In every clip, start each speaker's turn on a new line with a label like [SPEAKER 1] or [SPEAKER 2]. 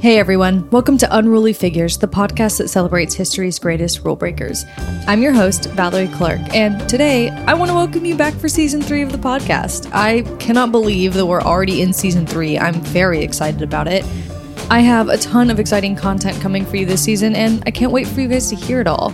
[SPEAKER 1] Hey everyone, welcome to Unruly Figures, the podcast that celebrates history's greatest rule breakers. I'm your host, Valorie Clark, and today I want to welcome you back for season three of the podcast. I cannot believe that we're already in season three. I'm very excited about it. I have a ton of exciting content coming for you this season, and I can't wait for you guys to hear it all.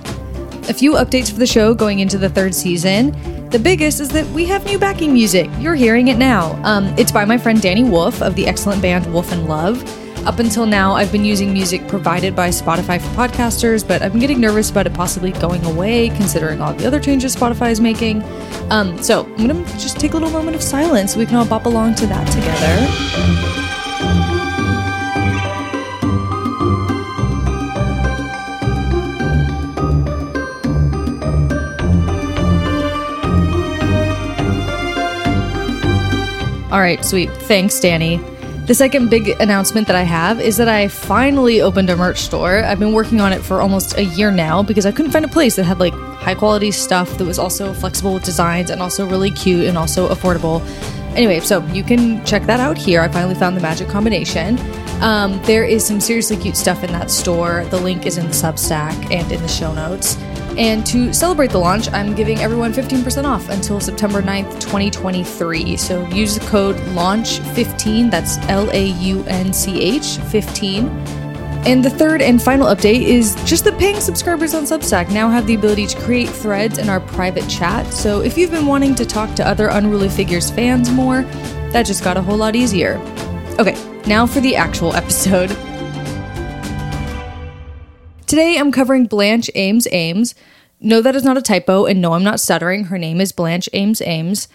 [SPEAKER 1] A few updates for the show going into the third season. The biggest is that we have new backing music. You're hearing it now. Um, it's by my friend Danny Wolf of the excellent band Wolf and Love. Up until now, I've been using music provided by Spotify for podcasters, but I've been getting nervous about it possibly going away, considering all the other changes Spotify is making. Um, so I'm gonna just take a little moment of silence so we can all bop along to that together. All right, sweet. Thanks, Danny. The second big announcement that I have is that I finally opened a merch store. I've been working on it for almost a year now because I couldn't find a place that had like high quality stuff that was also flexible with designs and also really cute and also affordable. Anyway, so you can check that out here. I finally found the magic combination. Um, there is some seriously cute stuff in that store. The link is in the Substack and in the show notes. And to celebrate the launch, I'm giving everyone 15% off until September 9th, 2023. So use the code LAUNCH15, that's L A U N C H 15. And the third and final update is just that paying subscribers on Substack now have the ability to create threads in our private chat. So if you've been wanting to talk to other Unruly Figures fans more, that just got a whole lot easier. Okay, now for the actual episode. Today I'm covering Blanche Ames Ames. No, that is not a typo, and no, I'm not stuttering. Her name is Blanche Ames Ames.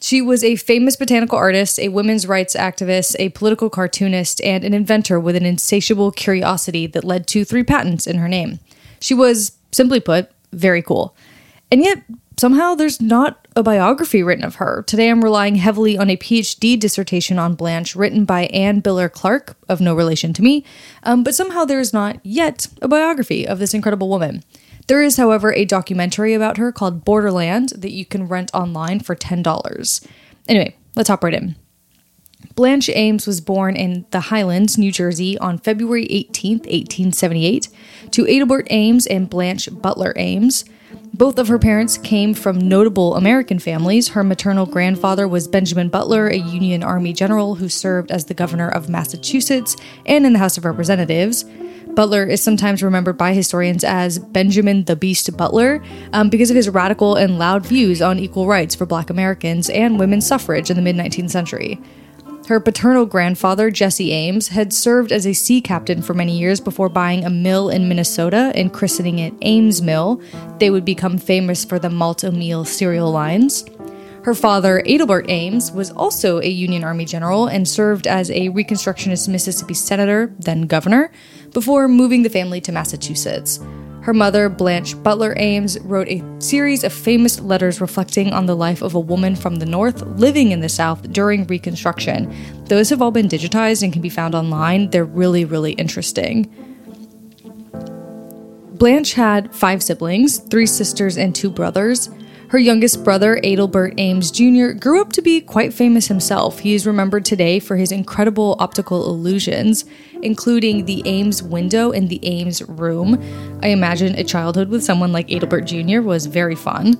[SPEAKER 1] She was a famous botanical artist, a women's rights activist, a political cartoonist, and an inventor with an insatiable curiosity that led to three patents in her name. She was, simply put, very cool. And yet, somehow there's not a biography written of her. Today I'm relying heavily on a PhD dissertation on Blanche written by Anne Biller Clark, of no relation to me, um, but somehow there is not yet a biography of this incredible woman. There is, however, a documentary about her called Borderland that you can rent online for $10. Anyway, let's hop right in. Blanche Ames was born in the Highlands, New Jersey on February 18, 1878, to Adelbert Ames and Blanche Butler Ames. Both of her parents came from notable American families. Her maternal grandfather was Benjamin Butler, a Union Army general who served as the governor of Massachusetts and in the House of Representatives. Butler is sometimes remembered by historians as Benjamin the Beast Butler um, because of his radical and loud views on equal rights for black Americans and women's suffrage in the mid 19th century. Her paternal grandfather, Jesse Ames, had served as a sea captain for many years before buying a mill in Minnesota and christening it Ames Mill. They would become famous for the Malt-O-Meal cereal lines. Her father, Adelbert Ames, was also a Union Army general and served as a Reconstructionist Mississippi senator, then governor, before moving the family to Massachusetts. Her mother, Blanche Butler Ames, wrote a series of famous letters reflecting on the life of a woman from the North living in the South during Reconstruction. Those have all been digitized and can be found online. They're really, really interesting. Blanche had five siblings three sisters and two brothers. Her youngest brother, Adelbert Ames Jr., grew up to be quite famous himself. He is remembered today for his incredible optical illusions, including the Ames window and the Ames room. I imagine a childhood with someone like Adelbert Jr. was very fun.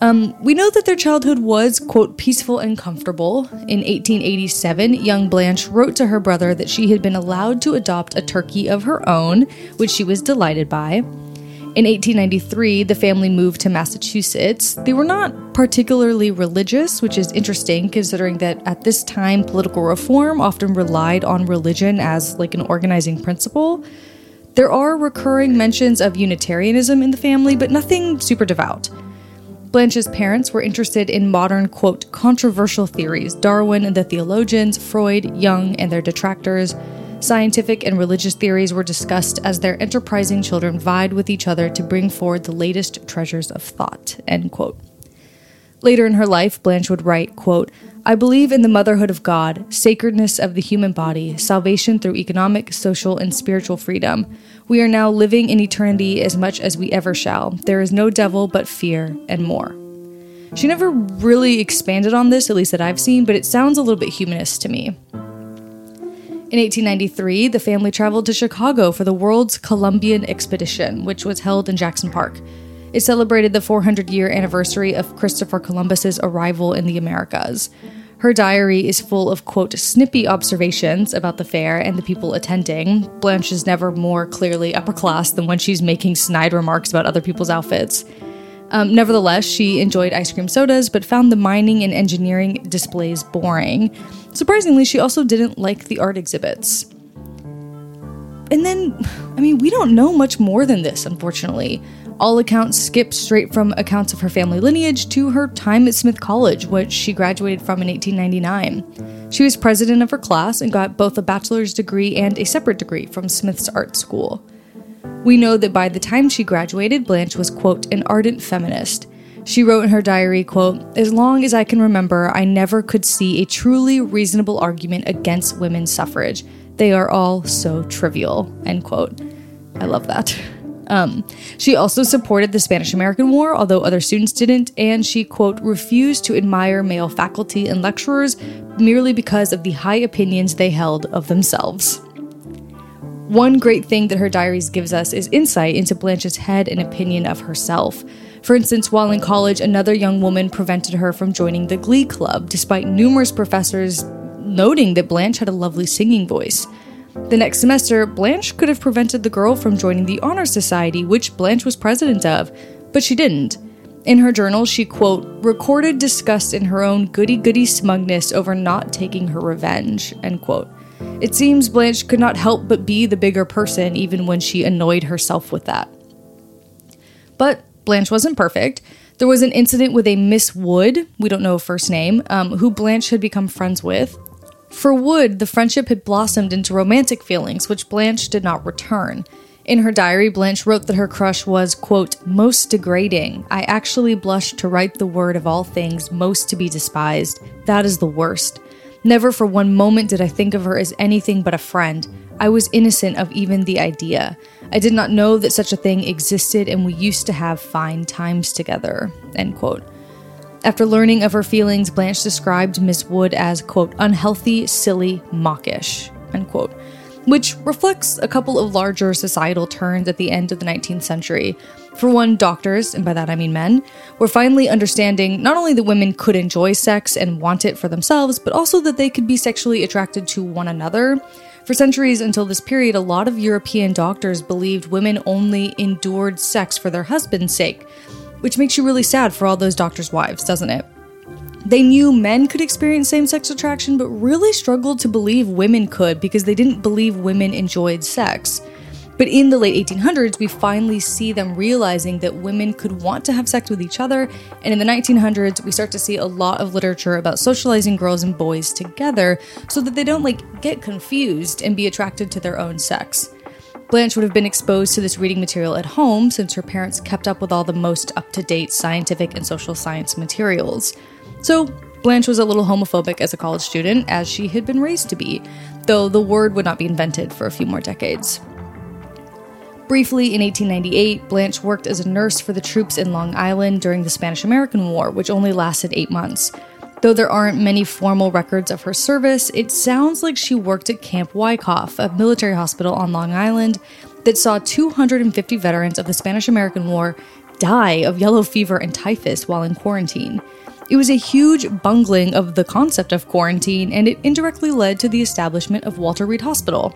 [SPEAKER 1] Um, we know that their childhood was, quote, peaceful and comfortable. In 1887, young Blanche wrote to her brother that she had been allowed to adopt a turkey of her own, which she was delighted by. In 1893, the family moved to Massachusetts. They were not particularly religious, which is interesting considering that at this time, political reform often relied on religion as like an organizing principle. There are recurring mentions of Unitarianism in the family, but nothing super devout. Blanche's parents were interested in modern, quote, controversial theories Darwin and the theologians, Freud, Jung, and their detractors. Scientific and religious theories were discussed as their enterprising children vied with each other to bring forward the latest treasures of thought. End quote. Later in her life, Blanche would write, quote, I believe in the motherhood of God, sacredness of the human body, salvation through economic, social, and spiritual freedom. We are now living in eternity as much as we ever shall. There is no devil but fear and more. She never really expanded on this, at least that I've seen, but it sounds a little bit humanist to me. In 1893, the family traveled to Chicago for the World's Columbian Expedition, which was held in Jackson Park. It celebrated the 400 year anniversary of Christopher Columbus's arrival in the Americas. Her diary is full of, quote, snippy observations about the fair and the people attending. Blanche is never more clearly upper class than when she's making snide remarks about other people's outfits. Um, nevertheless, she enjoyed ice cream sodas, but found the mining and engineering displays boring. Surprisingly, she also didn't like the art exhibits. And then, I mean, we don't know much more than this, unfortunately. All accounts skip straight from accounts of her family lineage to her time at Smith College, which she graduated from in 1899. She was president of her class and got both a bachelor's degree and a separate degree from Smith's art school. We know that by the time she graduated, Blanche was, quote, an ardent feminist. She wrote in her diary, quote, As long as I can remember, I never could see a truly reasonable argument against women's suffrage. They are all so trivial, end quote. I love that. Um, she also supported the Spanish American War, although other students didn't, and she, quote, refused to admire male faculty and lecturers merely because of the high opinions they held of themselves. One great thing that her diaries gives us is insight into Blanche's head and opinion of herself. For instance, while in college, another young woman prevented her from joining the Glee Club, despite numerous professors noting that Blanche had a lovely singing voice. The next semester, Blanche could have prevented the girl from joining the Honor Society, which Blanche was president of, but she didn't. In her journal, she, quote, recorded disgust in her own goody goody smugness over not taking her revenge, end quote. It seems Blanche could not help but be the bigger person even when she annoyed herself with that. But Blanche wasn't perfect. There was an incident with a Miss Wood, we don't know her first name, um, who Blanche had become friends with. For Wood, the friendship had blossomed into romantic feelings, which Blanche did not return. In her diary, Blanche wrote that her crush was, quote, most degrading. I actually blushed to write the word of all things most to be despised. That is the worst. Never for one moment did I think of her as anything but a friend. I was innocent of even the idea. I did not know that such a thing existed and we used to have fine times together. End quote. After learning of her feelings, Blanche described Miss Wood as, quote, unhealthy, silly, mawkish, end quote, which reflects a couple of larger societal turns at the end of the 19th century. For one, doctors, and by that I mean men, were finally understanding not only that women could enjoy sex and want it for themselves, but also that they could be sexually attracted to one another. For centuries until this period, a lot of European doctors believed women only endured sex for their husband's sake, which makes you really sad for all those doctors' wives, doesn't it? They knew men could experience same sex attraction, but really struggled to believe women could because they didn't believe women enjoyed sex. But in the late 1800s, we finally see them realizing that women could want to have sex with each other. And in the 1900s, we start to see a lot of literature about socializing girls and boys together so that they don't like get confused and be attracted to their own sex. Blanche would have been exposed to this reading material at home since her parents kept up with all the most up to date scientific and social science materials. So, Blanche was a little homophobic as a college student, as she had been raised to be, though the word would not be invented for a few more decades. Briefly, in 1898, Blanche worked as a nurse for the troops in Long Island during the Spanish American War, which only lasted eight months. Though there aren't many formal records of her service, it sounds like she worked at Camp Wyckoff, a military hospital on Long Island that saw 250 veterans of the Spanish American War die of yellow fever and typhus while in quarantine. It was a huge bungling of the concept of quarantine, and it indirectly led to the establishment of Walter Reed Hospital.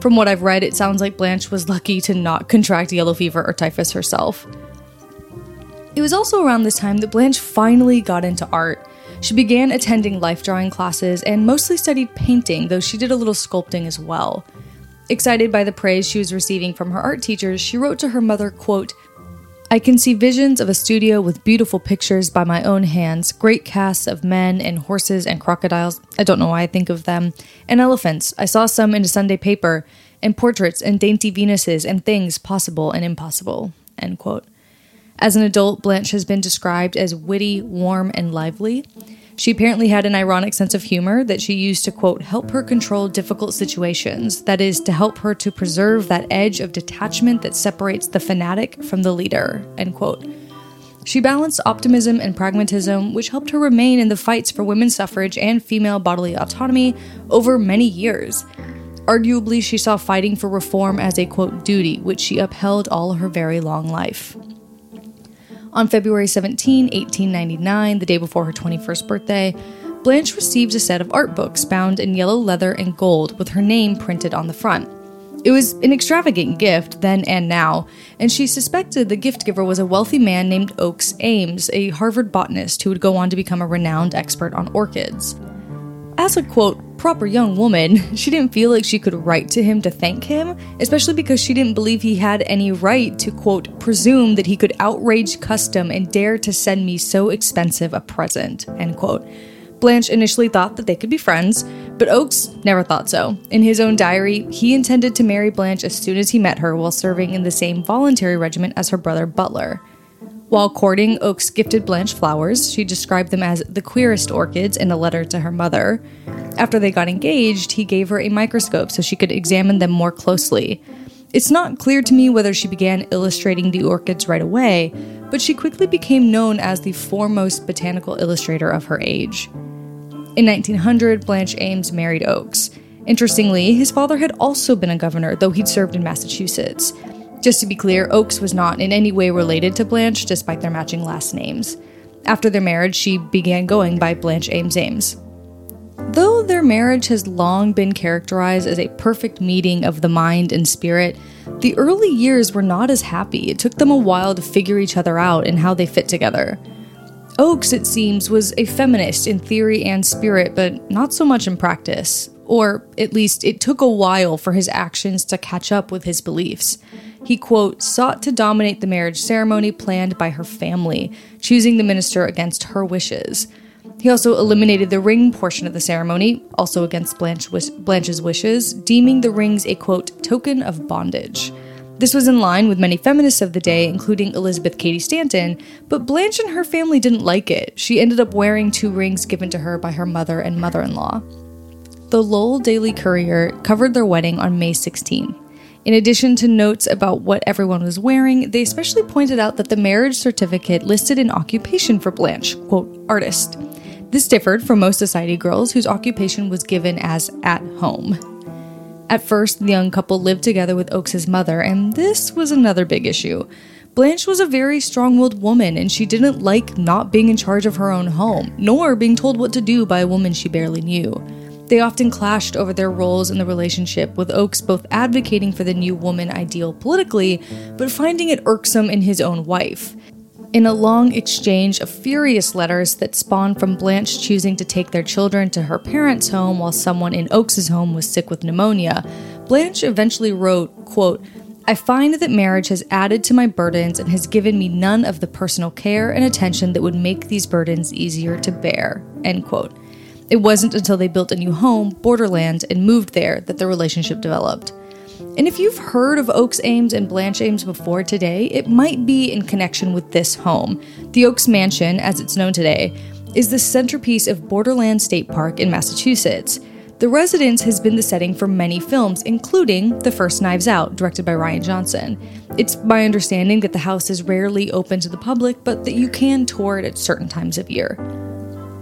[SPEAKER 1] From what I've read, it sounds like Blanche was lucky to not contract yellow fever or typhus herself. It was also around this time that Blanche finally got into art. She began attending life drawing classes and mostly studied painting, though she did a little sculpting as well. Excited by the praise she was receiving from her art teachers, she wrote to her mother, quote, I can see visions of a studio with beautiful pictures by my own hands, great casts of men and horses and crocodiles. I don't know why I think of them. And elephants. I saw some in a Sunday paper, and portraits and dainty Venuses and things possible and impossible. End quote. As an adult, Blanche has been described as witty, warm, and lively. She apparently had an ironic sense of humor that she used to, quote, help her control difficult situations. That is, to help her to preserve that edge of detachment that separates the fanatic from the leader, end quote. She balanced optimism and pragmatism, which helped her remain in the fights for women's suffrage and female bodily autonomy over many years. arguably she saw fighting for reform as a quote duty, which she upheld all her very long life. On February 17, 1899, the day before her 21st birthday, Blanche received a set of art books bound in yellow leather and gold with her name printed on the front. It was an extravagant gift then and now, and she suspected the gift giver was a wealthy man named Oakes Ames, a Harvard botanist who would go on to become a renowned expert on orchids. As a quote, proper young woman, she didn't feel like she could write to him to thank him, especially because she didn't believe he had any right to, quote, presume that he could outrage custom and dare to send me so expensive a present, end quote. Blanche initially thought that they could be friends, but Oakes never thought so. In his own diary, he intended to marry Blanche as soon as he met her while serving in the same voluntary regiment as her brother Butler. While courting, Oakes gifted Blanche flowers. She described them as the queerest orchids in a letter to her mother. After they got engaged, he gave her a microscope so she could examine them more closely. It's not clear to me whether she began illustrating the orchids right away, but she quickly became known as the foremost botanical illustrator of her age. In 1900, Blanche Ames married Oakes. Interestingly, his father had also been a governor, though he'd served in Massachusetts. Just to be clear, Oakes was not in any way related to Blanche, despite their matching last names. After their marriage, she began going by Blanche Ames Ames. Though their marriage has long been characterized as a perfect meeting of the mind and spirit, the early years were not as happy. It took them a while to figure each other out and how they fit together. Oakes, it seems, was a feminist in theory and spirit, but not so much in practice. Or, at least, it took a while for his actions to catch up with his beliefs. He, quote, sought to dominate the marriage ceremony planned by her family, choosing the minister against her wishes. He also eliminated the ring portion of the ceremony, also against Blanche Blanche's wishes, deeming the rings a, quote, token of bondage. This was in line with many feminists of the day, including Elizabeth Cady Stanton, but Blanche and her family didn't like it. She ended up wearing two rings given to her by her mother and mother in law. The Lowell Daily Courier covered their wedding on May 16. In addition to notes about what everyone was wearing, they especially pointed out that the marriage certificate listed an occupation for Blanche, quote, artist. This differed from most society girls whose occupation was given as at home. At first, the young couple lived together with Oakes's mother, and this was another big issue. Blanche was a very strong willed woman, and she didn't like not being in charge of her own home, nor being told what to do by a woman she barely knew. They often clashed over their roles in the relationship, with Oakes both advocating for the new woman ideal politically, but finding it irksome in his own wife. In a long exchange of furious letters that spawned from Blanche choosing to take their children to her parents' home while someone in Oakes's home was sick with pneumonia, Blanche eventually wrote, quote, I find that marriage has added to my burdens and has given me none of the personal care and attention that would make these burdens easier to bear. End quote. It wasn't until they built a new home, Borderland, and moved there that the relationship developed. And if you've heard of Oakes Ames and Blanche Ames before today, it might be in connection with this home. The Oaks Mansion, as it's known today, is the centerpiece of Borderland State Park in Massachusetts. The residence has been the setting for many films, including the first Knives Out, directed by Rian Johnson. It's my understanding that the house is rarely open to the public, but that you can tour it at certain times of year.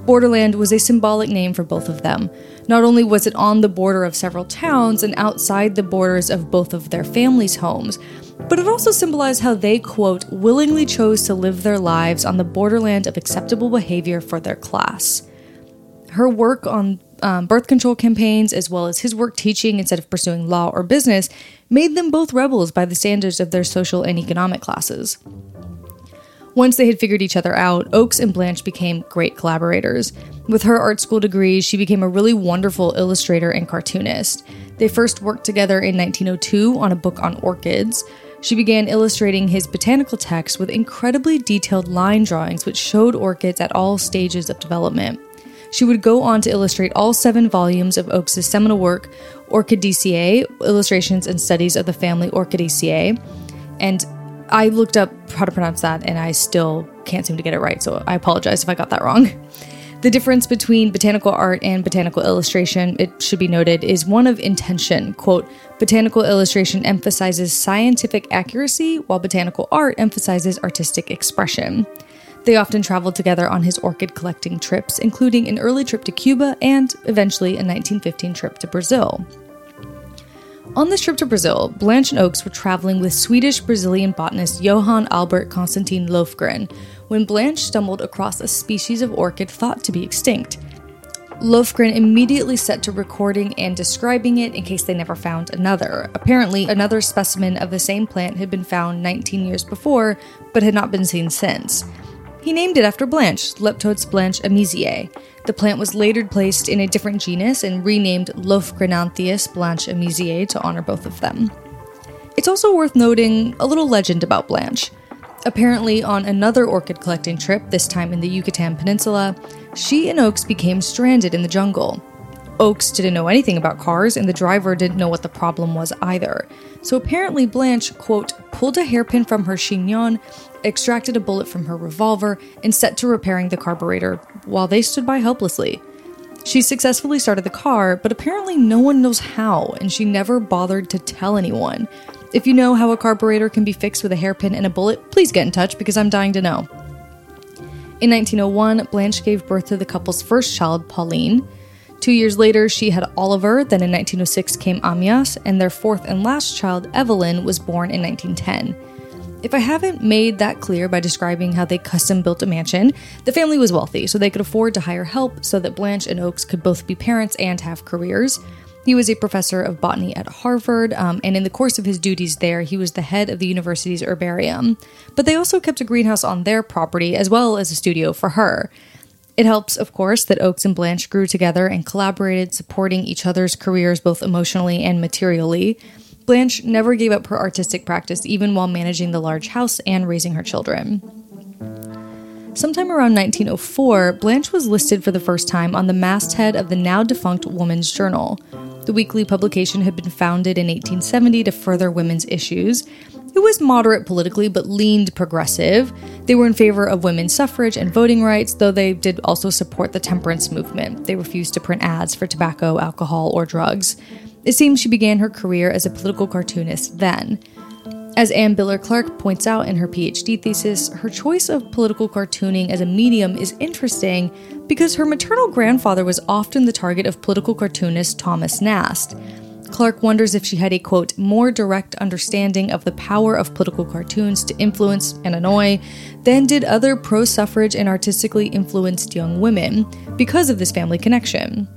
[SPEAKER 1] Borderland was a symbolic name for both of them. Not only was it on the border of several towns and outside the borders of both of their families' homes, but it also symbolized how they, quote, willingly chose to live their lives on the borderland of acceptable behavior for their class. Her work on um, birth control campaigns, as well as his work teaching instead of pursuing law or business, made them both rebels by the standards of their social and economic classes. Once they had figured each other out, Oakes and Blanche became great collaborators. With her art school degree, she became a really wonderful illustrator and cartoonist. They first worked together in 1902 on a book on orchids. She began illustrating his botanical text with incredibly detailed line drawings which showed orchids at all stages of development. She would go on to illustrate all seven volumes of Oakes' seminal work, Orchidaceae, Illustrations and Studies of the Family Orchidaceae, and I looked up how to pronounce that and I still can't seem to get it right, so I apologize if I got that wrong. The difference between botanical art and botanical illustration, it should be noted, is one of intention. Quote, botanical illustration emphasizes scientific accuracy, while botanical art emphasizes artistic expression. They often traveled together on his orchid collecting trips, including an early trip to Cuba and eventually a 1915 trip to Brazil. On this trip to Brazil, Blanche and Oakes were traveling with Swedish Brazilian botanist Johann Albert Constantin Lofgren when Blanche stumbled across a species of orchid thought to be extinct. Lofgren immediately set to recording and describing it in case they never found another. Apparently, another specimen of the same plant had been found 19 years before, but had not been seen since. He named it after Blanche, Leptotes blanche amesiae. The plant was later placed in a different genus and renamed Loefgrenianthus blanche amesiae to honor both of them. It's also worth noting a little legend about Blanche. Apparently, on another orchid collecting trip, this time in the Yucatan Peninsula, she and Oakes became stranded in the jungle. Oakes didn't know anything about cars, and the driver didn't know what the problem was either. So apparently, Blanche, quote, pulled a hairpin from her chignon, extracted a bullet from her revolver, and set to repairing the carburetor while they stood by helplessly. She successfully started the car, but apparently no one knows how, and she never bothered to tell anyone. If you know how a carburetor can be fixed with a hairpin and a bullet, please get in touch because I'm dying to know. In 1901, Blanche gave birth to the couple's first child, Pauline. Two years later, she had Oliver, then in 1906 came Amyas, and their fourth and last child, Evelyn, was born in 1910. If I haven't made that clear by describing how they custom built a mansion, the family was wealthy, so they could afford to hire help so that Blanche and Oakes could both be parents and have careers. He was a professor of botany at Harvard, um, and in the course of his duties there, he was the head of the university's herbarium. But they also kept a greenhouse on their property as well as a studio for her. It helps, of course, that Oakes and Blanche grew together and collaborated, supporting each other's careers both emotionally and materially. Blanche never gave up her artistic practice, even while managing the large house and raising her children. Sometime around 1904, Blanche was listed for the first time on the masthead of the now defunct Woman's Journal. The weekly publication had been founded in 1870 to further women's issues. It was moderate politically, but leaned progressive. They were in favor of women's suffrage and voting rights, though they did also support the temperance movement. They refused to print ads for tobacco, alcohol, or drugs. It seems she began her career as a political cartoonist then. As Anne Biller Clark points out in her PhD thesis, her choice of political cartooning as a medium is interesting because her maternal grandfather was often the target of political cartoonist Thomas Nast. Clark wonders if she had a quote, more direct understanding of the power of political cartoons to influence and annoy than did other pro suffrage and artistically influenced young women because of this family connection.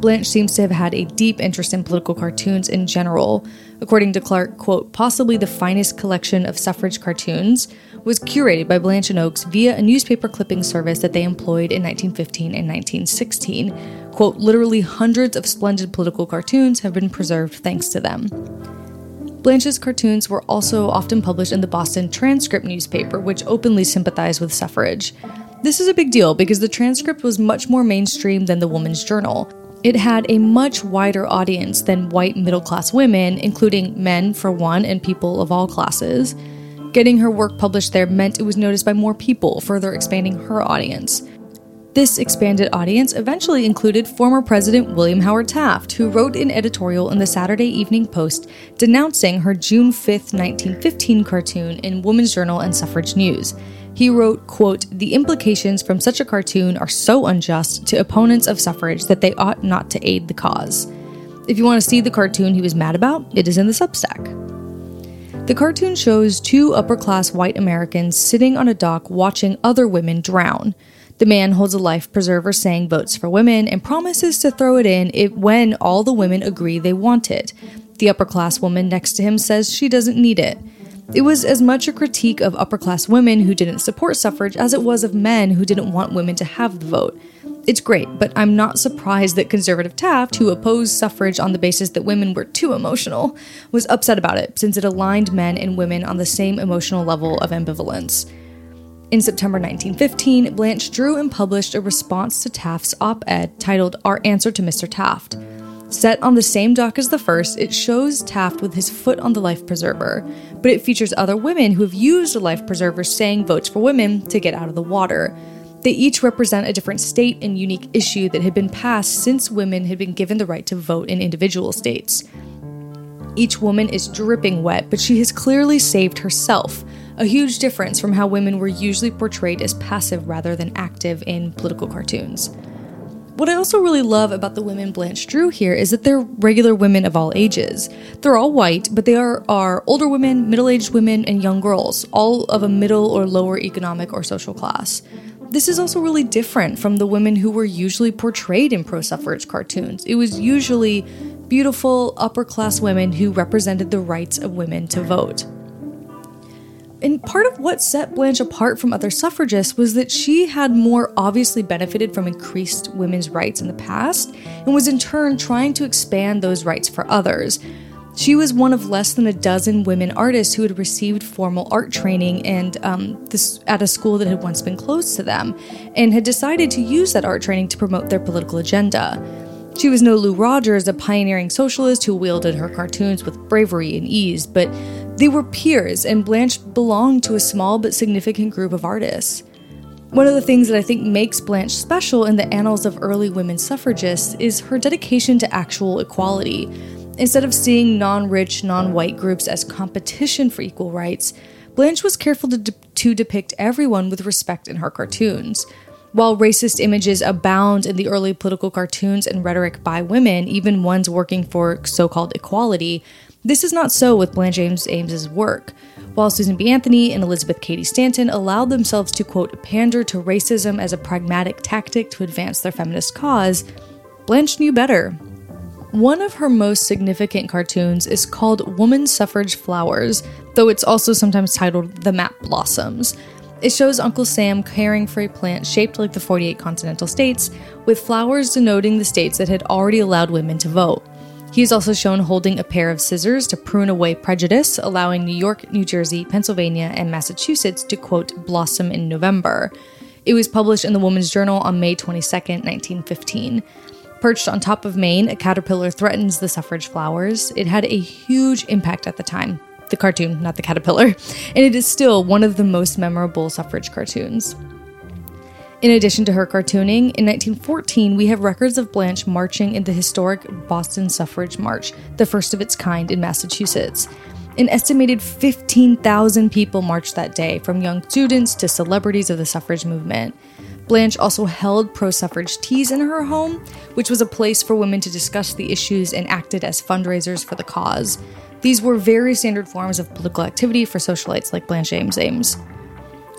[SPEAKER 1] Blanche seems to have had a deep interest in political cartoons in general. According to Clark, quote, possibly the finest collection of suffrage cartoons was curated by Blanche and Oakes via a newspaper clipping service that they employed in 1915 and 1916. Quote, literally hundreds of splendid political cartoons have been preserved thanks to them. Blanche's cartoons were also often published in the Boston Transcript newspaper, which openly sympathized with suffrage. This is a big deal because the transcript was much more mainstream than the Woman's Journal. It had a much wider audience than white middle class women, including men, for one, and people of all classes. Getting her work published there meant it was noticed by more people, further expanding her audience. This expanded audience eventually included former President William Howard Taft, who wrote an editorial in the Saturday Evening Post denouncing her June 5, 1915 cartoon in Woman's Journal and Suffrage News. He wrote, quote, The implications from such a cartoon are so unjust to opponents of suffrage that they ought not to aid the cause. If you want to see the cartoon he was mad about, it is in the Substack. The cartoon shows two upper class white Americans sitting on a dock watching other women drown. The man holds a life preserver saying votes for women and promises to throw it in if, when all the women agree they want it. The upper class woman next to him says she doesn't need it. It was as much a critique of upper class women who didn't support suffrage as it was of men who didn't want women to have the vote. It's great, but I'm not surprised that conservative Taft, who opposed suffrage on the basis that women were too emotional, was upset about it since it aligned men and women on the same emotional level of ambivalence. In September 1915, Blanche drew and published a response to Taft's op ed titled Our Answer to Mr. Taft. Set on the same dock as the first, it shows Taft with his foot on the life preserver, but it features other women who have used the life preserver saying votes for women to get out of the water. They each represent a different state and unique issue that had been passed since women had been given the right to vote in individual states. Each woman is dripping wet, but she has clearly saved herself, a huge difference from how women were usually portrayed as passive rather than active in political cartoons. What I also really love about the women Blanche drew here is that they're regular women of all ages. They're all white, but they are, are older women, middle aged women, and young girls, all of a middle or lower economic or social class. This is also really different from the women who were usually portrayed in pro suffrage cartoons. It was usually beautiful, upper class women who represented the rights of women to vote. And part of what set Blanche apart from other suffragists was that she had more obviously benefited from increased women's rights in the past and was in turn trying to expand those rights for others. She was one of less than a dozen women artists who had received formal art training and um, this at a school that had once been closed to them, and had decided to use that art training to promote their political agenda. She was no Lou Rogers, a pioneering socialist who wielded her cartoons with bravery and ease, but they were peers, and Blanche belonged to a small but significant group of artists. One of the things that I think makes Blanche special in the annals of early women suffragists is her dedication to actual equality. Instead of seeing non rich, non white groups as competition for equal rights, Blanche was careful to, de- to depict everyone with respect in her cartoons. While racist images abound in the early political cartoons and rhetoric by women, even ones working for so called equality, this is not so with Blanche Ames Ames's work. While Susan B. Anthony and Elizabeth Cady Stanton allowed themselves to, quote, pander to racism as a pragmatic tactic to advance their feminist cause, Blanche knew better. One of her most significant cartoons is called Woman Suffrage Flowers, though it's also sometimes titled The Map Blossoms. It shows Uncle Sam caring for a plant shaped like the 48 continental states, with flowers denoting the states that had already allowed women to vote. He is also shown holding a pair of scissors to prune away prejudice, allowing New York, New Jersey, Pennsylvania, and Massachusetts to quote, blossom in November. It was published in the Woman's Journal on May 22, 1915. Perched on top of Maine, a caterpillar threatens the suffrage flowers. It had a huge impact at the time. The cartoon, not the caterpillar. And it is still one of the most memorable suffrage cartoons. In addition to her cartooning, in 1914 we have records of Blanche marching in the historic Boston Suffrage March, the first of its kind in Massachusetts. An estimated 15,000 people marched that day, from young students to celebrities of the suffrage movement. Blanche also held pro suffrage teas in her home, which was a place for women to discuss the issues and acted as fundraisers for the cause. These were very standard forms of political activity for socialites like Blanche Ames Ames.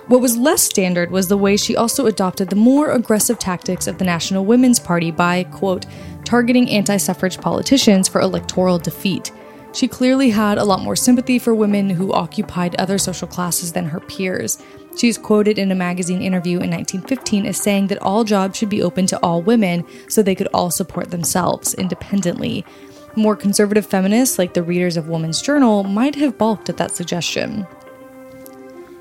[SPEAKER 1] What was less standard was the way she also adopted the more aggressive tactics of the National Women's Party by, quote, targeting anti suffrage politicians for electoral defeat. She clearly had a lot more sympathy for women who occupied other social classes than her peers. She's quoted in a magazine interview in 1915 as saying that all jobs should be open to all women so they could all support themselves independently. More conservative feminists, like the readers of Woman's Journal, might have balked at that suggestion.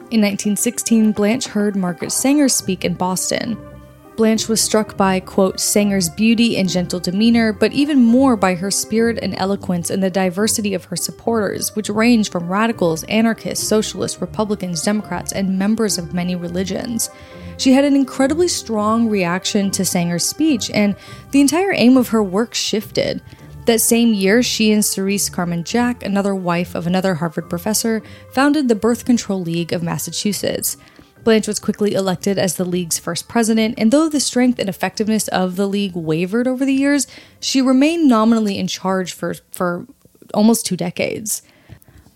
[SPEAKER 1] In 1916, Blanche heard Margaret Sanger speak in Boston. Blanche was struck by, quote, Sanger's beauty and gentle demeanor, but even more by her spirit and eloquence and the diversity of her supporters, which ranged from radicals, anarchists, socialists, Republicans, Democrats, and members of many religions. She had an incredibly strong reaction to Sanger's speech, and the entire aim of her work shifted. That same year, she and Cerise Carman Jack, another wife of another Harvard professor, founded the Birth Control League of Massachusetts. Blanche was quickly elected as the league's first president, and though the strength and effectiveness of the league wavered over the years, she remained nominally in charge for, for almost two decades.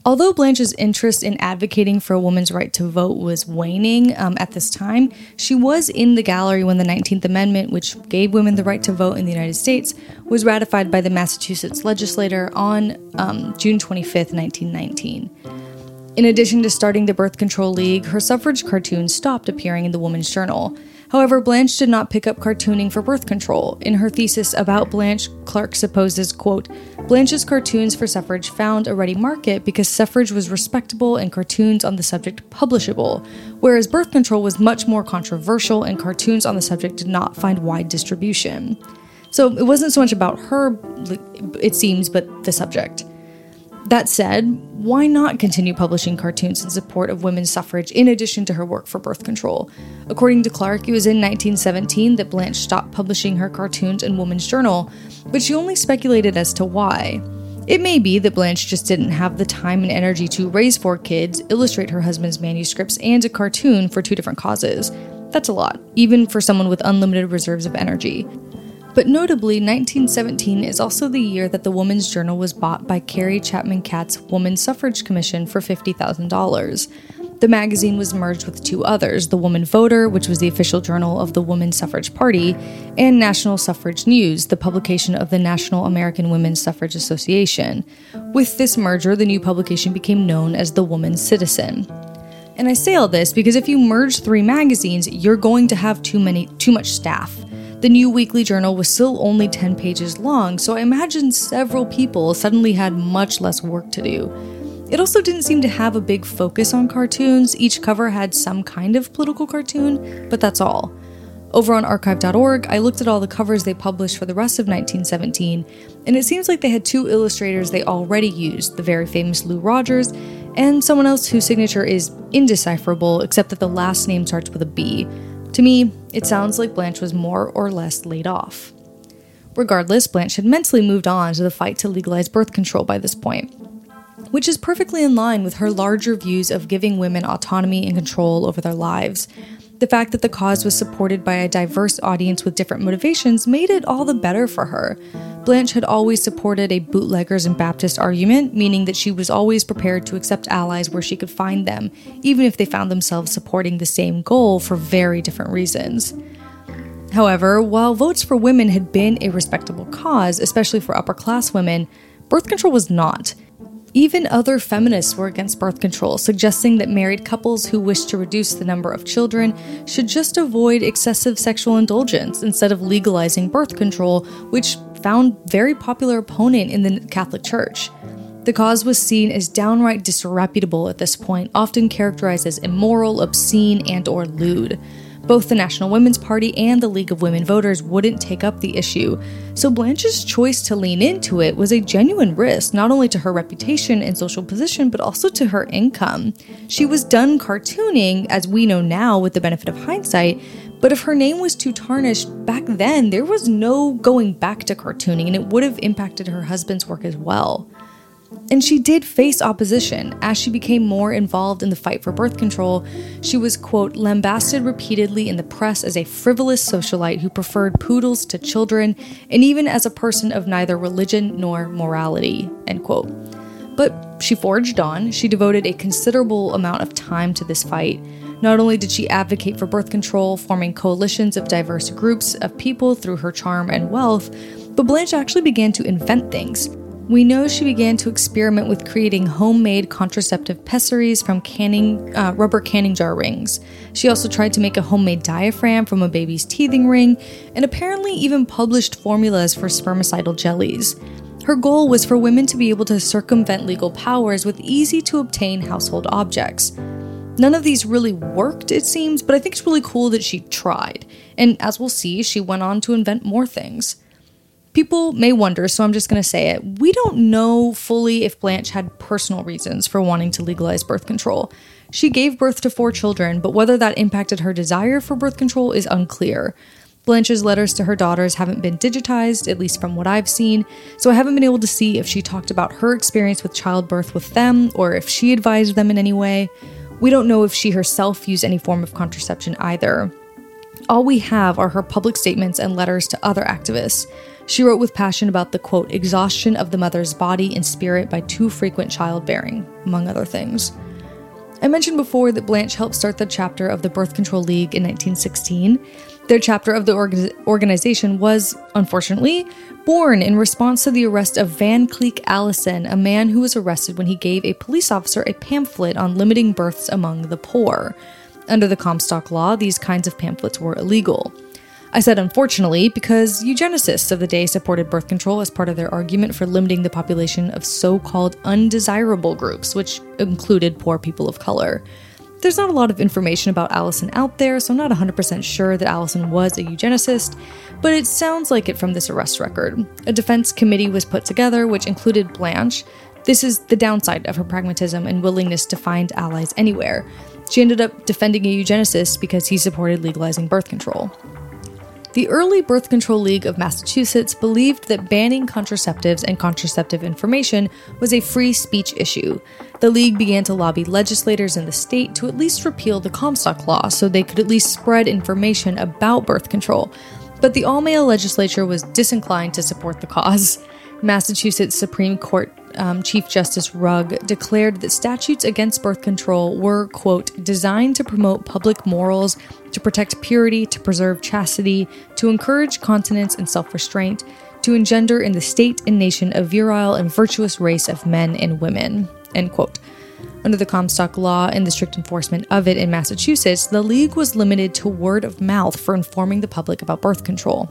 [SPEAKER 1] Although Blanche's interest in advocating for a woman's right to vote was waning um, at this time, she was in the gallery when the 19th Amendment, which gave women the right to vote in the United States, was ratified by the Massachusetts legislature on um, June 25, 1919. In addition to starting the Birth Control League, her suffrage cartoons stopped appearing in the Woman's Journal. However, Blanche did not pick up cartooning for birth control. In her thesis about Blanche, Clark supposes, quote, Blanche's cartoons for suffrage found a ready market because suffrage was respectable and cartoons on the subject publishable, whereas birth control was much more controversial and cartoons on the subject did not find wide distribution. So it wasn't so much about her, it seems, but the subject. That said, why not continue publishing cartoons in support of women's suffrage in addition to her work for birth control? According to Clark, it was in 1917 that Blanche stopped publishing her cartoons in Woman's Journal, but she only speculated as to why. It may be that Blanche just didn't have the time and energy to raise four kids, illustrate her husband's manuscripts, and a cartoon for two different causes. That's a lot, even for someone with unlimited reserves of energy. But notably, 1917 is also the year that the Woman's Journal was bought by Carrie Chapman Catt's Woman Suffrage Commission for $50,000. The magazine was merged with two others The Woman Voter, which was the official journal of the Woman Suffrage Party, and National Suffrage News, the publication of the National American Women's Suffrage Association. With this merger, the new publication became known as The Woman Citizen. And I say all this because if you merge three magazines, you're going to have too many too much staff. The new weekly journal was still only 10 pages long, so I imagine several people suddenly had much less work to do. It also didn't seem to have a big focus on cartoons. Each cover had some kind of political cartoon, but that's all. Over on archive.org, I looked at all the covers they published for the rest of 1917, and it seems like they had two illustrators they already used the very famous Lou Rogers and someone else whose signature is indecipherable except that the last name starts with a B. To me, it sounds like Blanche was more or less laid off. Regardless, Blanche had mentally moved on to the fight to legalize birth control by this point which is perfectly in line with her larger views of giving women autonomy and control over their lives. The fact that the cause was supported by a diverse audience with different motivations made it all the better for her. Blanche had always supported a bootleggers and Baptist argument, meaning that she was always prepared to accept allies where she could find them, even if they found themselves supporting the same goal for very different reasons. However, while votes for women had been a respectable cause, especially for upper class women, birth control was not. Even other feminists were against birth control, suggesting that married couples who wished to reduce the number of children should just avoid excessive sexual indulgence instead of legalizing birth control, which found very popular opponent in the Catholic Church. The cause was seen as downright disreputable at this point, often characterized as immoral, obscene, and or lewd. Both the National Women's Party and the League of Women Voters wouldn't take up the issue, so Blanche's choice to lean into it was a genuine risk not only to her reputation and social position, but also to her income. She was done cartooning, as we know now with the benefit of hindsight, but if her name was too tarnished back then, there was no going back to cartooning, and it would have impacted her husband's work as well. And she did face opposition. As she became more involved in the fight for birth control, she was, quote, lambasted repeatedly in the press as a frivolous socialite who preferred poodles to children, and even as a person of neither religion nor morality, end quote. But she forged on. She devoted a considerable amount of time to this fight. Not only did she advocate for birth control, forming coalitions of diverse groups of people through her charm and wealth, but Blanche actually began to invent things we know she began to experiment with creating homemade contraceptive pessaries from canning, uh, rubber canning jar rings. She also tried to make a homemade diaphragm from a baby's teething ring, and apparently even published formulas for spermicidal jellies. Her goal was for women to be able to circumvent legal powers with easy to obtain household objects. None of these really worked, it seems, but I think it's really cool that she tried. And as we'll see, she went on to invent more things. People may wonder, so I'm just going to say it. We don't know fully if Blanche had personal reasons for wanting to legalize birth control. She gave birth to four children, but whether that impacted her desire for birth control is unclear. Blanche's letters to her daughters haven't been digitized, at least from what I've seen, so I haven't been able to see if she talked about her experience with childbirth with them or if she advised them in any way. We don't know if she herself used any form of contraception either. All we have are her public statements and letters to other activists. She wrote with passion about the quote, exhaustion of the mother's body and spirit by too frequent childbearing, among other things. I mentioned before that Blanche helped start the chapter of the Birth Control League in 1916. Their chapter of the orga- organization was, unfortunately, born in response to the arrest of Van Kleeck Allison, a man who was arrested when he gave a police officer a pamphlet on limiting births among the poor. Under the Comstock law, these kinds of pamphlets were illegal. I said unfortunately because eugenicists of the day supported birth control as part of their argument for limiting the population of so called undesirable groups, which included poor people of color. There's not a lot of information about Allison out there, so I'm not 100% sure that Allison was a eugenicist, but it sounds like it from this arrest record. A defense committee was put together, which included Blanche. This is the downside of her pragmatism and willingness to find allies anywhere. She ended up defending a eugenicist because he supported legalizing birth control. The early Birth Control League of Massachusetts believed that banning contraceptives and contraceptive information was a free speech issue. The league began to lobby legislators in the state to at least repeal the Comstock Law so they could at least spread information about birth control. But the all male legislature was disinclined to support the cause. Massachusetts Supreme Court um, Chief Justice Rugg declared that statutes against birth control were, quote, designed to promote public morals, to protect purity, to preserve chastity, to encourage continence and self restraint, to engender in the state and nation a virile and virtuous race of men and women, end quote. Under the Comstock Law and the strict enforcement of it in Massachusetts, the League was limited to word of mouth for informing the public about birth control.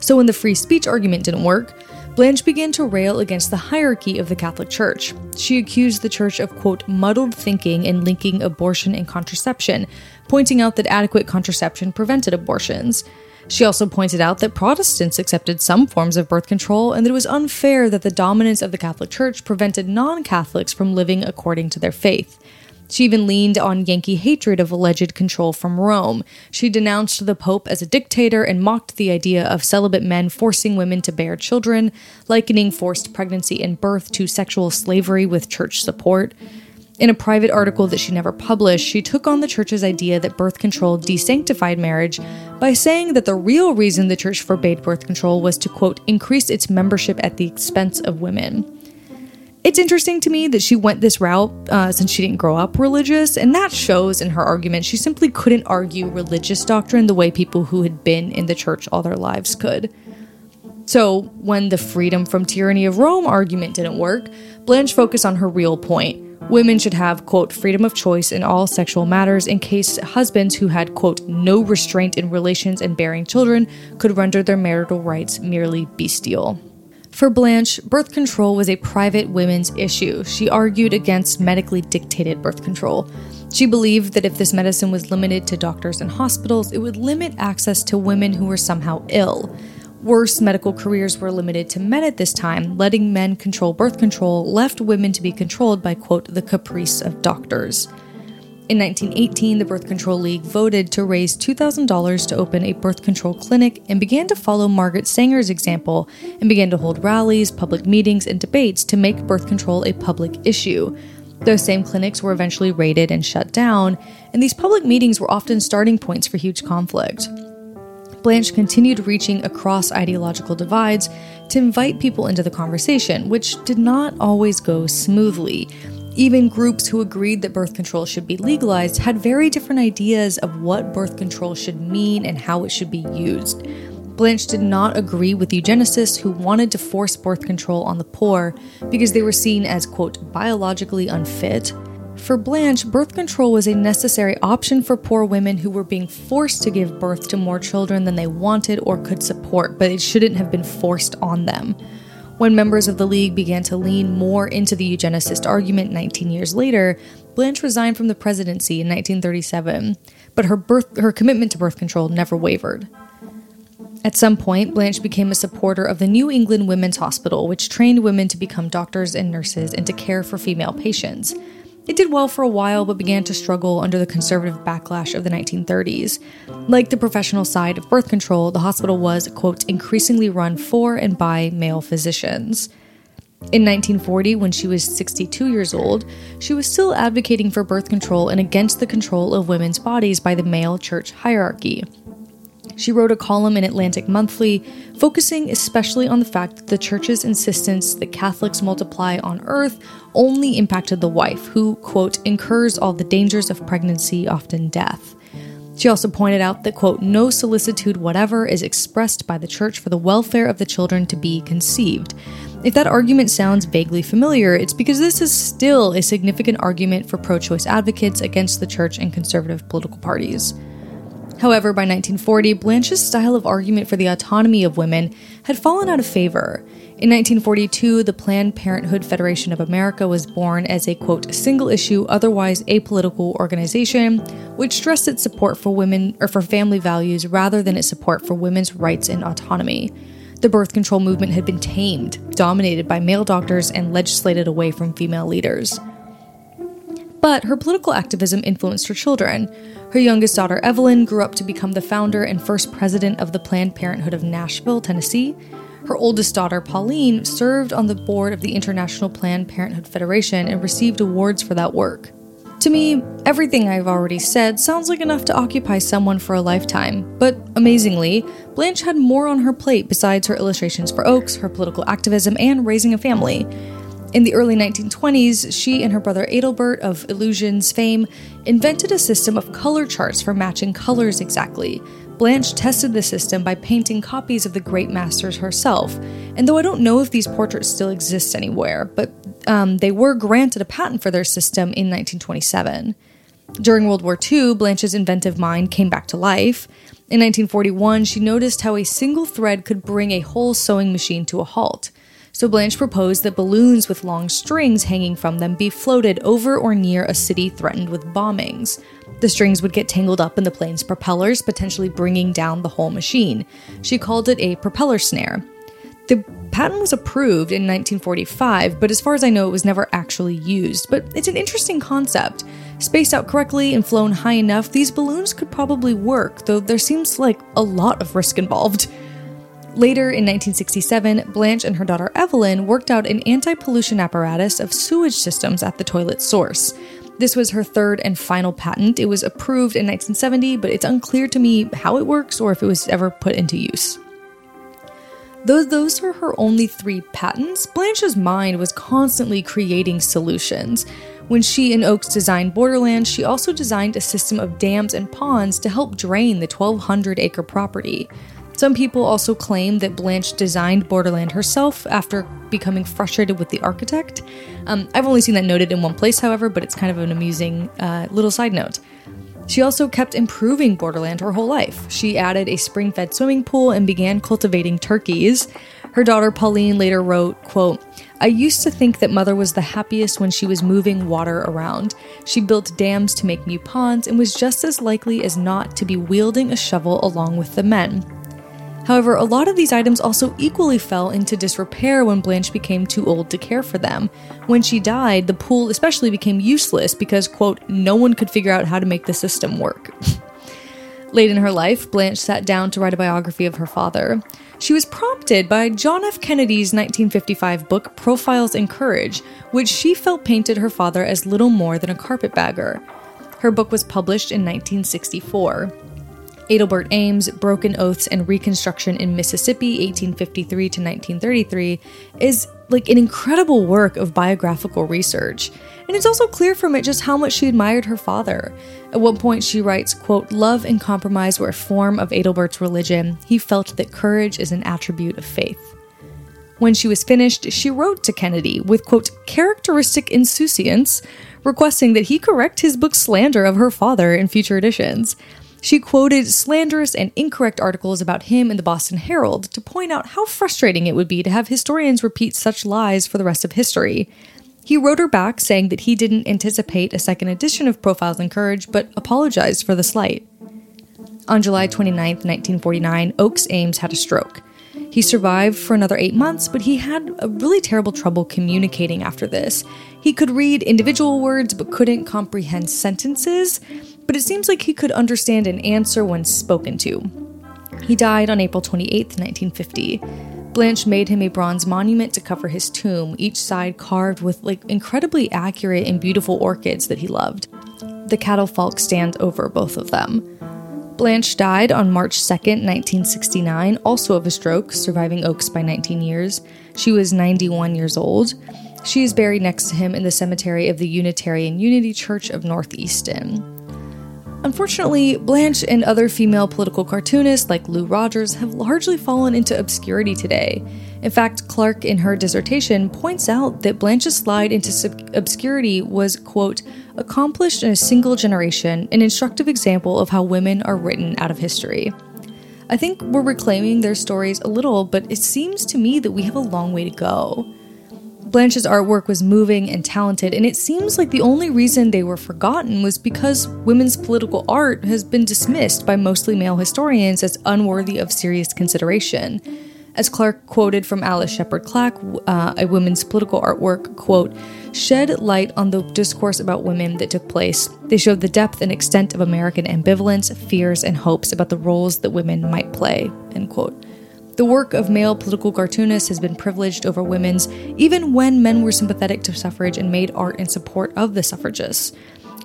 [SPEAKER 1] So when the free speech argument didn't work, Blanche began to rail against the hierarchy of the Catholic Church. She accused the Church of, quote, muddled thinking and linking abortion and contraception, pointing out that adequate contraception prevented abortions. She also pointed out that Protestants accepted some forms of birth control and that it was unfair that the dominance of the Catholic Church prevented non Catholics from living according to their faith. She even leaned on Yankee hatred of alleged control from Rome. She denounced the Pope as a dictator and mocked the idea of celibate men forcing women to bear children, likening forced pregnancy and birth to sexual slavery with church support. In a private article that she never published, she took on the church's idea that birth control desanctified marriage by saying that the real reason the church forbade birth control was to, quote, increase its membership at the expense of women. It's interesting to me that she went this route uh, since she didn't grow up religious, and that shows in her argument. She simply couldn't argue religious doctrine the way people who had been in the church all their lives could. So, when the freedom from tyranny of Rome argument didn't work, Blanche focused on her real point Women should have, quote, freedom of choice in all sexual matters in case husbands who had, quote, no restraint in relations and bearing children could render their marital rights merely bestial. For Blanche, birth control was a private women's issue. She argued against medically dictated birth control. She believed that if this medicine was limited to doctors and hospitals, it would limit access to women who were somehow ill. Worse, medical careers were limited to men at this time, letting men control birth control left women to be controlled by, quote, the caprice of doctors. In 1918, the Birth Control League voted to raise $2,000 to open a birth control clinic and began to follow Margaret Sanger's example and began to hold rallies, public meetings, and debates to make birth control a public issue. Those same clinics were eventually raided and shut down, and these public meetings were often starting points for huge conflict. Blanche continued reaching across ideological divides to invite people into the conversation, which did not always go smoothly. Even groups who agreed that birth control should be legalized had very different ideas of what birth control should mean and how it should be used. Blanche did not agree with eugenicists who wanted to force birth control on the poor because they were seen as, quote, biologically unfit for Blanche, birth control was a necessary option for poor women who were being forced to give birth to more children than they wanted or could support, but it shouldn't have been forced on them. When members of the League began to lean more into the eugenicist argument 19 years later, Blanche resigned from the presidency in 1937, but her, birth, her commitment to birth control never wavered. At some point, Blanche became a supporter of the New England Women's Hospital, which trained women to become doctors and nurses and to care for female patients. It did well for a while, but began to struggle under the conservative backlash of the 1930s. Like the professional side of birth control, the hospital was, quote, increasingly run for and by male physicians. In 1940, when she was 62 years old, she was still advocating for birth control and against the control of women's bodies by the male church hierarchy. She wrote a column in Atlantic Monthly focusing especially on the fact that the church's insistence that Catholics multiply on earth only impacted the wife, who, quote, incurs all the dangers of pregnancy, often death. She also pointed out that, quote, no solicitude whatever is expressed by the church for the welfare of the children to be conceived. If that argument sounds vaguely familiar, it's because this is still a significant argument for pro choice advocates against the church and conservative political parties. However, by 1940, Blanche's style of argument for the autonomy of women had fallen out of favor. In 1942, the Planned Parenthood Federation of America was born as a quote single issue, otherwise apolitical organization, which stressed its support for women or for family values rather than its support for women's rights and autonomy. The birth control movement had been tamed, dominated by male doctors, and legislated away from female leaders. But her political activism influenced her children. Her youngest daughter, Evelyn, grew up to become the founder and first president of the Planned Parenthood of Nashville, Tennessee. Her oldest daughter, Pauline, served on the board of the International Planned Parenthood Federation and received awards for that work. To me, everything I've already said sounds like enough to occupy someone for a lifetime, but amazingly, Blanche had more on her plate besides her illustrations for Oakes, her political activism, and raising a family. In the early 1920s, she and her brother Adelbert of Illusions fame invented a system of color charts for matching colors exactly. Blanche tested the system by painting copies of the great masters herself. And though I don't know if these portraits still exist anywhere, but um, they were granted a patent for their system in 1927. During World War II, Blanche's inventive mind came back to life. In 1941, she noticed how a single thread could bring a whole sewing machine to a halt. So Blanche proposed that balloons with long strings hanging from them be floated over or near a city threatened with bombings. The strings would get tangled up in the plane's propellers, potentially bringing down the whole machine. She called it a propeller snare. The patent was approved in 1945, but as far as I know, it was never actually used. But it's an interesting concept. Spaced out correctly and flown high enough, these balloons could probably work, though there seems like a lot of risk involved. Later in 1967, Blanche and her daughter Evelyn worked out an anti pollution apparatus of sewage systems at the toilet source. This was her third and final patent. It was approved in 1970, but it's unclear to me how it works or if it was ever put into use. Though those were her only three patents, Blanche's mind was constantly creating solutions. When she and Oakes designed Borderlands, she also designed a system of dams and ponds to help drain the 1,200 acre property. Some people also claim that Blanche designed Borderland herself after becoming frustrated with the architect. Um, I've only seen that noted in one place, however, but it's kind of an amusing uh, little side note. She also kept improving Borderland her whole life. She added a spring fed swimming pool and began cultivating turkeys. Her daughter Pauline later wrote, quote, I used to think that mother was the happiest when she was moving water around. She built dams to make new ponds and was just as likely as not to be wielding a shovel along with the men. However, a lot of these items also equally fell into disrepair when Blanche became too old to care for them. When she died, the pool especially became useless because, quote, no one could figure out how to make the system work. Late in her life, Blanche sat down to write a biography of her father. She was prompted by John F. Kennedy's 1955 book Profiles in Courage, which she felt painted her father as little more than a carpetbagger. Her book was published in 1964. Adelbert Ames' Broken Oaths and Reconstruction in Mississippi, 1853 to 1933, is like an incredible work of biographical research. And it's also clear from it just how much she admired her father. At one point she writes, quote, Love and compromise were a form of Adelbert's religion. He felt that courage is an attribute of faith. When she was finished, she wrote to Kennedy with, quote, characteristic insouciance, requesting that he correct his book slander of her father in future editions. She quoted slanderous and incorrect articles about him in the Boston Herald to point out how frustrating it would be to have historians repeat such lies for the rest of history. He wrote her back saying that he didn't anticipate a second edition of Profiles in Courage, but apologized for the slight. On July 29, 1949, Oakes Ames had a stroke. He survived for another eight months, but he had a really terrible trouble communicating after this. He could read individual words but couldn't comprehend sentences, but it seems like he could understand an answer when spoken to. He died on April 28, 1950. Blanche made him a bronze monument to cover his tomb, each side carved with like incredibly accurate and beautiful orchids that he loved. The catafalque stands over both of them. Blanche died on March 2, 1969, also of a stroke, surviving Oakes by 19 years. She was 91 years old. She is buried next to him in the cemetery of the Unitarian Unity Church of North Easton. Unfortunately, Blanche and other female political cartoonists like Lou Rogers have largely fallen into obscurity today. In fact, Clark in her dissertation points out that Blanche's slide into sub- obscurity was, quote, accomplished in a single generation, an instructive example of how women are written out of history. I think we're reclaiming their stories a little, but it seems to me that we have a long way to go. Blanche's artwork was moving and talented, and it seems like the only reason they were forgotten was because women's political art has been dismissed by mostly male historians as unworthy of serious consideration. As Clark quoted from Alice Shepard Clack, uh, a women's political artwork, quote, shed light on the discourse about women that took place. They showed the depth and extent of American ambivalence, fears, and hopes about the roles that women might play, end quote. The work of male political cartoonists has been privileged over women's, even when men were sympathetic to suffrage and made art in support of the suffragists.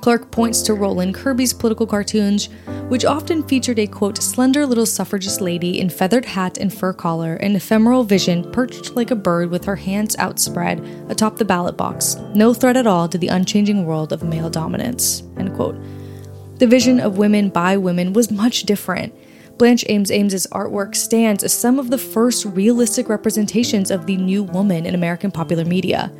[SPEAKER 1] Clark points to Rollin Kirby's political cartoons, which often featured a quote, slender little suffragist lady in feathered hat and fur collar, an ephemeral vision perched like a bird with her hands outspread atop the ballot box, no threat at all to the unchanging world of male dominance, end quote. The vision of women by women was much different. Blanche Ames Ames's artwork stands as some of the first realistic representations of the new woman in American popular media.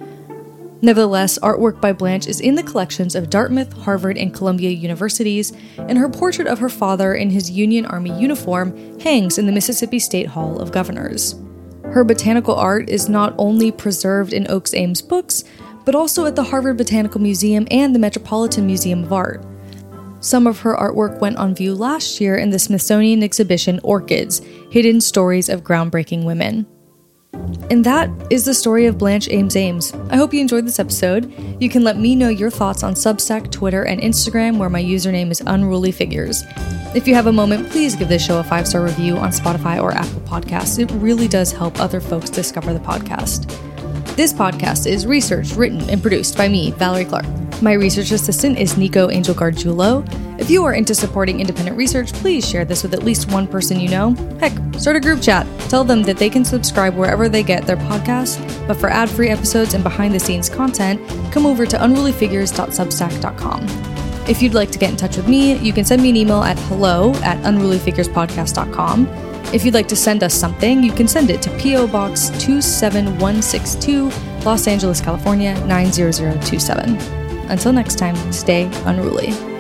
[SPEAKER 1] Nevertheless, artwork by Blanche is in the collections of Dartmouth, Harvard, and Columbia universities, and her portrait of her father in his Union Army uniform hangs in the Mississippi State Hall of Governors. Her botanical art is not only preserved in Oakes Ames books, but also at the Harvard Botanical Museum and the Metropolitan Museum of Art. Some of her artwork went on view last year in the Smithsonian exhibition Orchids Hidden Stories of Groundbreaking Women. And that is the story of Blanche Ames Ames. I hope you enjoyed this episode. You can let me know your thoughts on Substack, Twitter, and Instagram, where my username is Unruly Figures. If you have a moment, please give this show a five star review on Spotify or Apple Podcasts. It really does help other folks discover the podcast. This podcast is researched, written, and produced by me, Valorie Clark. My research assistant is Nico Angel Gargiulo. If you are into supporting independent research, please share this with at least one person you know. Heck, start a group chat. Tell them that they can subscribe wherever they get their podcast, but for ad free episodes and behind the scenes content, come over to unrulyfigures.substack.com. If you'd like to get in touch with me, you can send me an email at hello at unrulyfigurespodcast.com. If you'd like to send us something, you can send it to P.O. Box 27162, Los Angeles, California 90027. Until next time, stay unruly.